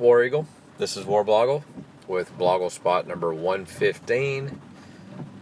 War Eagle. This is War Blogle with Blogle spot number 115.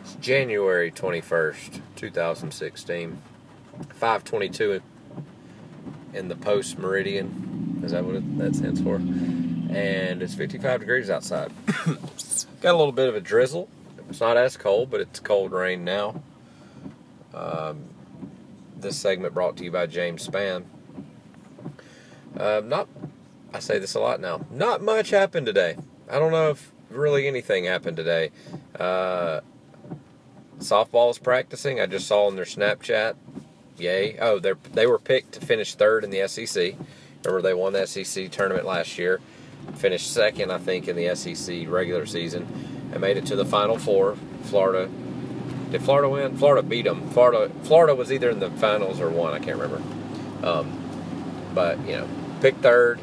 It's January 21st, 2016. 522 in the post meridian. Is that what it, that stands for? And it's 55 degrees outside. Got a little bit of a drizzle. It's not as cold, but it's cold rain now. Um, this segment brought to you by James Spann. Uh, not, I say this a lot now. Not much happened today. I don't know if really anything happened today. Uh, softball is practicing. I just saw on their Snapchat. Yay! Oh, they they were picked to finish third in the SEC. Remember they won the SEC tournament last year. Finished second, I think, in the SEC regular season, and made it to the Final Four. Florida. Did Florida win? Florida beat them. Florida Florida was either in the finals or won. I can't remember. Um, but you know, picked third.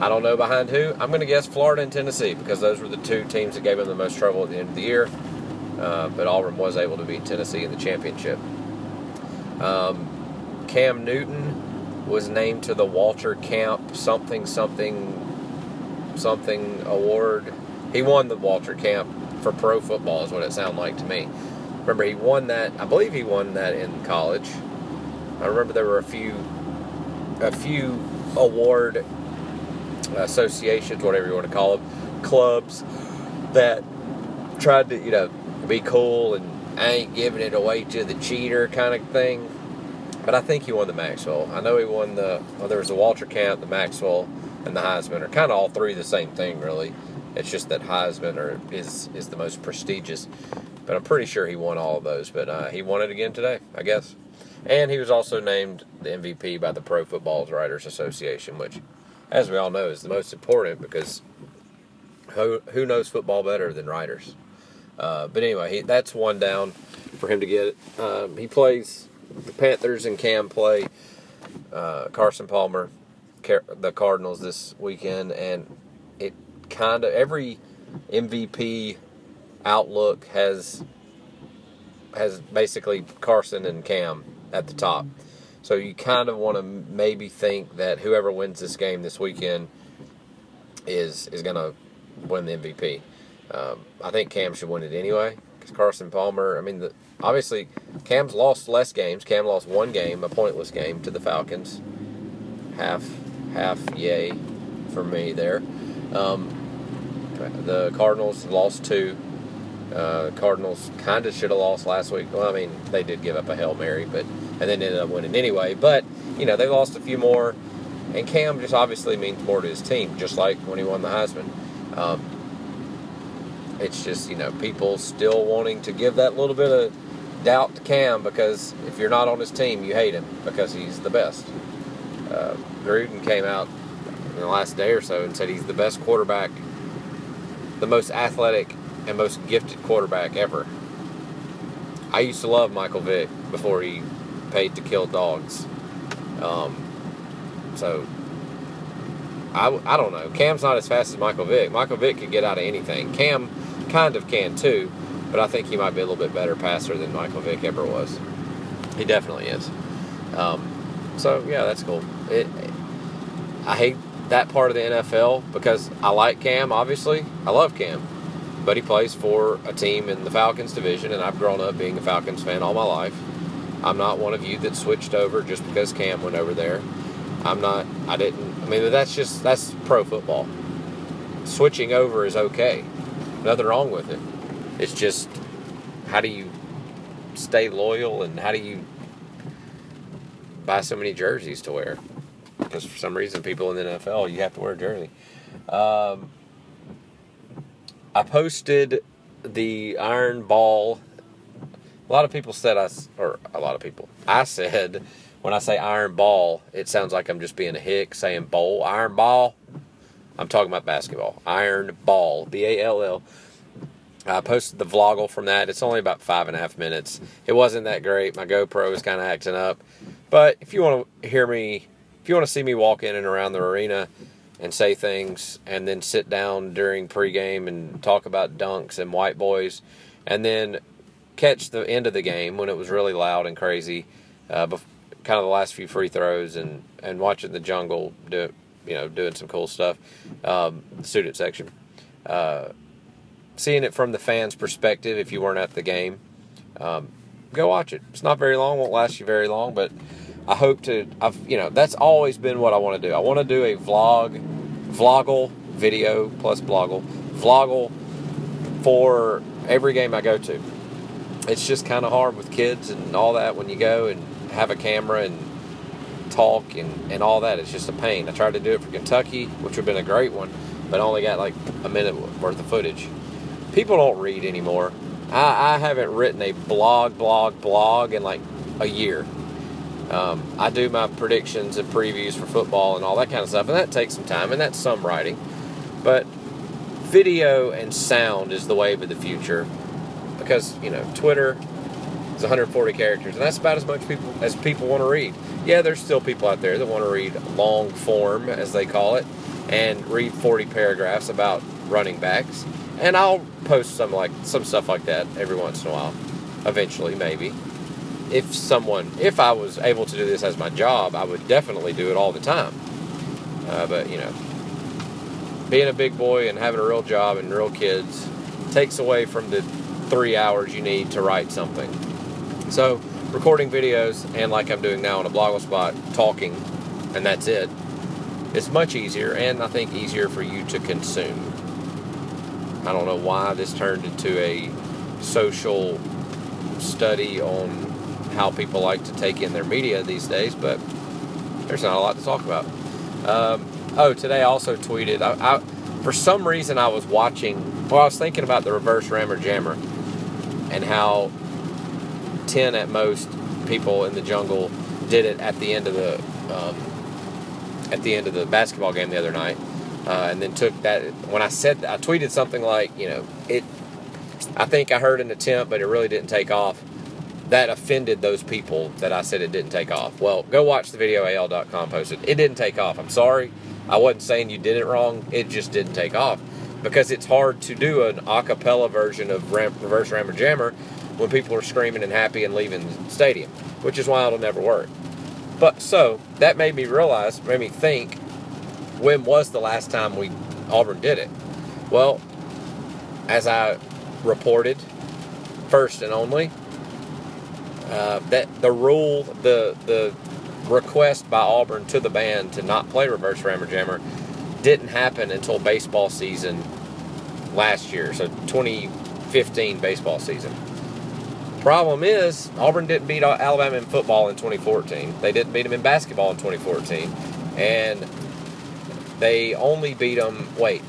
I don't know behind who. I'm going to guess Florida and Tennessee because those were the two teams that gave him the most trouble at the end of the year. Uh, but Auburn was able to beat Tennessee in the championship. Um, Cam Newton was named to the Walter Camp something something something award. He won the Walter Camp for pro football, is what it sounded like to me. Remember, he won that. I believe he won that in college. I remember there were a few a few award associations, whatever you want to call them, clubs that tried to, you know, be cool and I ain't giving it away to the cheater kind of thing. But I think he won the Maxwell. I know he won the, well, there was the Walter Camp, the Maxwell, and the Heisman are kind of all three the same thing, really. It's just that Heisman are, is is the most prestigious. But I'm pretty sure he won all of those. But uh, he won it again today, I guess. And he was also named the MVP by the Pro Football Writers Association, which, as we all know, is the most important because who, who knows football better than writers? Uh, but anyway, he, that's one down for him to get it. Um, he plays the Panthers and Cam play uh, Carson Palmer, Car- the Cardinals this weekend, and it kind of every MVP outlook has has basically Carson and Cam at the top. So you kind of want to maybe think that whoever wins this game this weekend is is going to win the MVP. Um, I think Cam should win it anyway because Carson Palmer. I mean, the, obviously Cam's lost less games. Cam lost one game, a pointless game, to the Falcons. Half, half, yay, for me there. Um, the Cardinals lost two. Uh, Cardinals kind of should have lost last week. Well, I mean, they did give up a hail mary, but and then ended up winning anyway. But you know, they lost a few more, and Cam just obviously means more to his team, just like when he won the Heisman. Um, it's just you know people still wanting to give that little bit of doubt to Cam because if you're not on his team, you hate him because he's the best. Uh, Gruden came out in the last day or so and said he's the best quarterback, the most athletic and most gifted quarterback ever. I used to love Michael Vick before he paid to kill dogs. Um, so I, I don't know. Cam's not as fast as Michael Vick. Michael Vick could get out of anything. Cam kind of can too, but I think he might be a little bit better passer than Michael Vick ever was. He definitely is. Um, so yeah, that's cool. It, I hate that part of the NFL because I like Cam. Obviously, I love Cam, but he plays for a team in the Falcons division, and I've grown up being a Falcons fan all my life. I'm not one of you that switched over just because Cam went over there. I'm not. I didn't. I mean, that's just that's pro football. Switching over is okay. Nothing wrong with it. It's just how do you stay loyal and how do you buy so many jerseys to wear? Because for some reason, people in the NFL, you have to wear a jersey. Um, I posted the iron ball. A lot of people said I, or a lot of people, I said when I say iron ball, it sounds like I'm just being a hick saying bowl. Iron ball. I'm talking about basketball. Iron ball. B A L L. I posted the vloggle from that. It's only about five and a half minutes. It wasn't that great. My GoPro is kind of acting up. But if you want to hear me, if you want to see me walk in and around the arena and say things and then sit down during pregame and talk about dunks and white boys and then catch the end of the game when it was really loud and crazy, uh, kind of the last few free throws and, and watching the jungle do you know, doing some cool stuff. Um, student section. Uh, seeing it from the fans' perspective, if you weren't at the game, um, go watch it. It's not very long, won't last you very long, but I hope to. I've you know that's always been what I want to do. I want to do a vlog, vloggle video plus bloggle, vloggle for every game I go to. It's just kind of hard with kids and all that when you go and have a camera and talk and, and all that. It's just a pain. I tried to do it for Kentucky, which would have been a great one, but only got like a minute worth of footage. People don't read anymore. I, I haven't written a blog, blog, blog in like a year. Um, I do my predictions and previews for football and all that kind of stuff, and that takes some time, and that's some writing. But video and sound is the wave of the future because you know Twitter is 140 characters, and that's about as much people as people want to read. Yeah, there's still people out there that want to read long form, as they call it, and read 40 paragraphs about running backs. And I'll post some like some stuff like that every once in a while. Eventually, maybe. If someone, if I was able to do this as my job, I would definitely do it all the time. Uh, but you know, being a big boy and having a real job and real kids takes away from the three hours you need to write something. So, recording videos and like I'm doing now on a blogle spot, talking, and that's it. It's much easier and I think easier for you to consume. I don't know why this turned into a social study on how people like to take in their media these days, but there's not a lot to talk about. Um, oh, today I also tweeted. I, I, for some reason, I was watching. Well, I was thinking about the reverse rammer jammer and how ten at most people in the jungle did it at the end of the um, at the end of the basketball game the other night, uh, and then took that. When I said I tweeted something like, you know, it. I think I heard an attempt, but it really didn't take off. That offended those people that I said it didn't take off. Well, go watch the video AL.com posted. It didn't take off. I'm sorry. I wasn't saying you did it wrong. It just didn't take off because it's hard to do an a cappella version of Ram, Reverse Rammer Jammer when people are screaming and happy and leaving the stadium, which is why it'll never work. But so that made me realize, made me think, when was the last time we Auburn did it? Well, as I reported, first and only, uh, that the rule, the the request by Auburn to the band to not play reverse rammer jammer didn't happen until baseball season last year, so 2015 baseball season. Problem is, Auburn didn't beat Alabama in football in 2014. They didn't beat them in basketball in 2014, and they only beat them. Wait,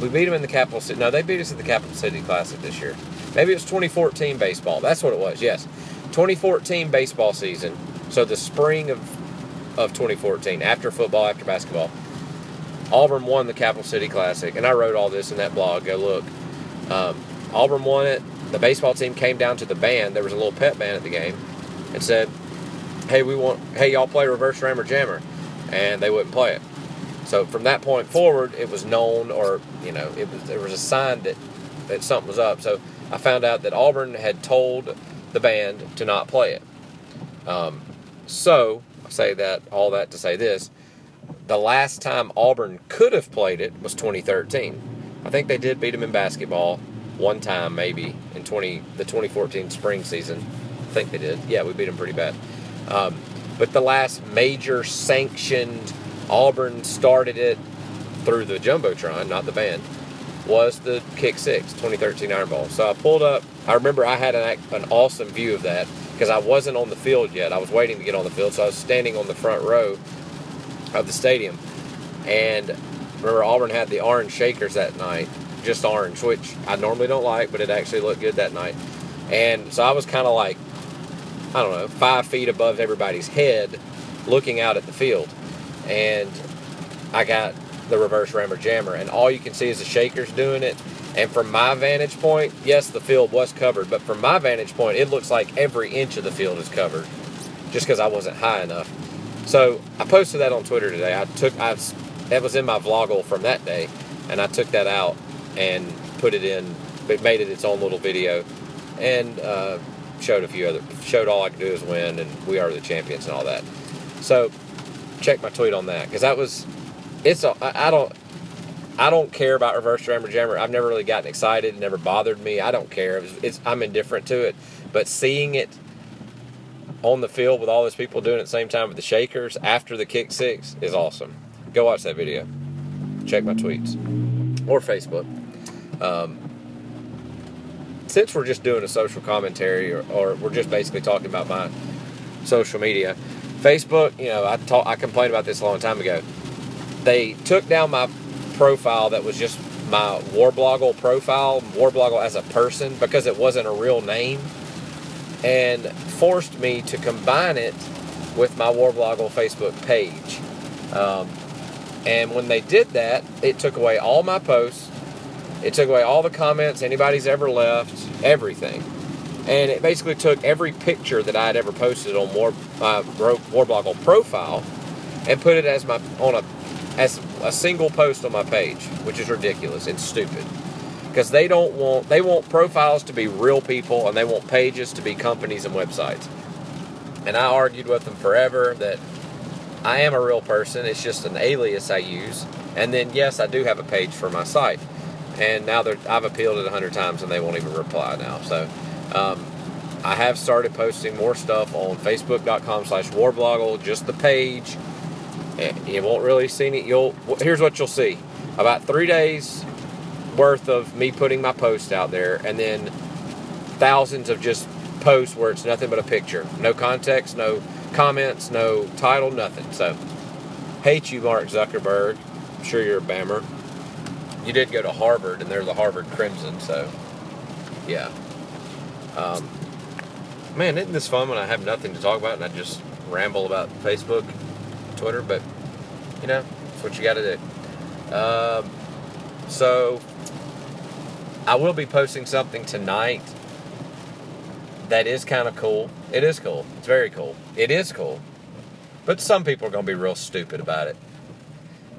we beat them in the Capital City. No, they beat us at the Capital City Classic this year. Maybe it was 2014 baseball. That's what it was. Yes, 2014 baseball season. So the spring of of 2014, after football, after basketball, Auburn won the Capital City Classic, and I wrote all this in that blog. Go look. Um, Auburn won it. The baseball team came down to the band. There was a little pep band at the game, and said, "Hey, we want. Hey, y'all play reverse rammer jammer," and they wouldn't play it. So from that point forward, it was known, or you know, it was there was a sign that that something was up. So I found out that Auburn had told the band to not play it. Um, so I say that all that to say this: the last time Auburn could have played it was 2013. I think they did beat them in basketball one time, maybe in 20 the 2014 spring season. I think they did. Yeah, we beat them pretty bad. Um, but the last major sanctioned Auburn started it through the jumbotron, not the band, was the kick six 2013 Iron Bowl. So I pulled up. I remember I had an, an awesome view of that because I wasn't on the field yet. I was waiting to get on the field, so I was standing on the front row of the stadium. And remember, Auburn had the orange shakers that night, just orange, which I normally don't like, but it actually looked good that night. And so I was kind of like, I don't know, five feet above everybody's head looking out at the field. And I got the reverse rammer jammer, and all you can see is the shakers doing it. And from my vantage point, yes, the field was covered, but from my vantage point, it looks like every inch of the field is covered, just because I wasn't high enough. So I posted that on Twitter today. I took I that was in my vloggle from that day, and I took that out and put it in. It made it its own little video, and uh, showed a few other showed all I could do is win, and we are the champions and all that. So check my tweet on that because that was it's a, I, I don't I don't care about reverse rammer jammer. I've never really gotten excited. It never bothered me. I don't care. It's I'm indifferent to it. But seeing it on the field with all those people doing it at the same time with the shakers after the kick six is awesome. Go watch that video. Check my tweets or Facebook. Um, since we're just doing a social commentary or, or we're just basically talking about my social media, Facebook, you know, I talk, I complained about this a long time ago. They took down my profile that was just my Warblogle profile, Warblogle as a person, because it wasn't a real name, and forced me to combine it with my Warblogle Facebook page. Um, and when they did that, it took away all my posts. It took away all the comments anybody's ever left, everything. And it basically took every picture that I had ever posted on War, my Warblogle profile and put it as my on a as a single post on my page, which is ridiculous and stupid. Because they don't want they want profiles to be real people and they want pages to be companies and websites. And I argued with them forever that I am a real person. It's just an alias I use. And then, yes, I do have a page for my site. And now I've appealed it a hundred times and they won't even reply now. So um, I have started posting more stuff on Facebook.com slash Warblogle, just the page. You won't really see it. You'll here's what you'll see: about three days worth of me putting my post out there, and then thousands of just posts where it's nothing but a picture, no context, no comments, no title, nothing. So, hate you, Mark Zuckerberg. I'm sure you're a bammer. You did go to Harvard, and they're the Harvard Crimson, so yeah. Um, man, isn't this fun when I have nothing to talk about and I just ramble about Facebook, Twitter? But you know, that's what you got to do. Um, so I will be posting something tonight that is kind of cool. It is cool. It's very cool. It is cool. But some people are going to be real stupid about it.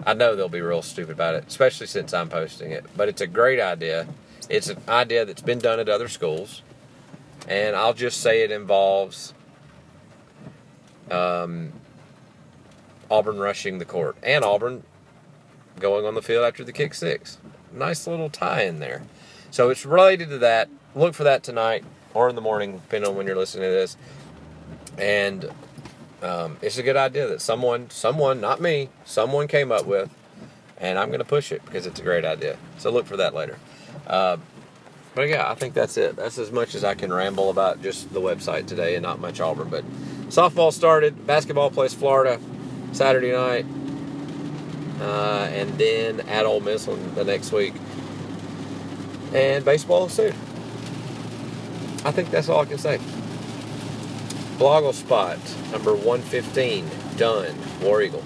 I know they'll be real stupid about it, especially since I'm posting it. But it's a great idea. It's an idea that's been done at other schools. And I'll just say it involves um, Auburn rushing the court and Auburn going on the field after the kick six. Nice little tie in there. So it's related to that. Look for that tonight or in the morning, depending on when you're listening to this. And um, it's a good idea that someone, someone, not me, someone came up with, and I'm going to push it because it's a great idea. So look for that later. Uh, but yeah, I think that's it. That's as much as I can ramble about just the website today and not much Auburn. But softball started, basketball plays Florida Saturday night, uh, and then at Ole Miss on the next week. And baseball soon. I think that's all I can say. Blogle spot number 115 done. War Eagle.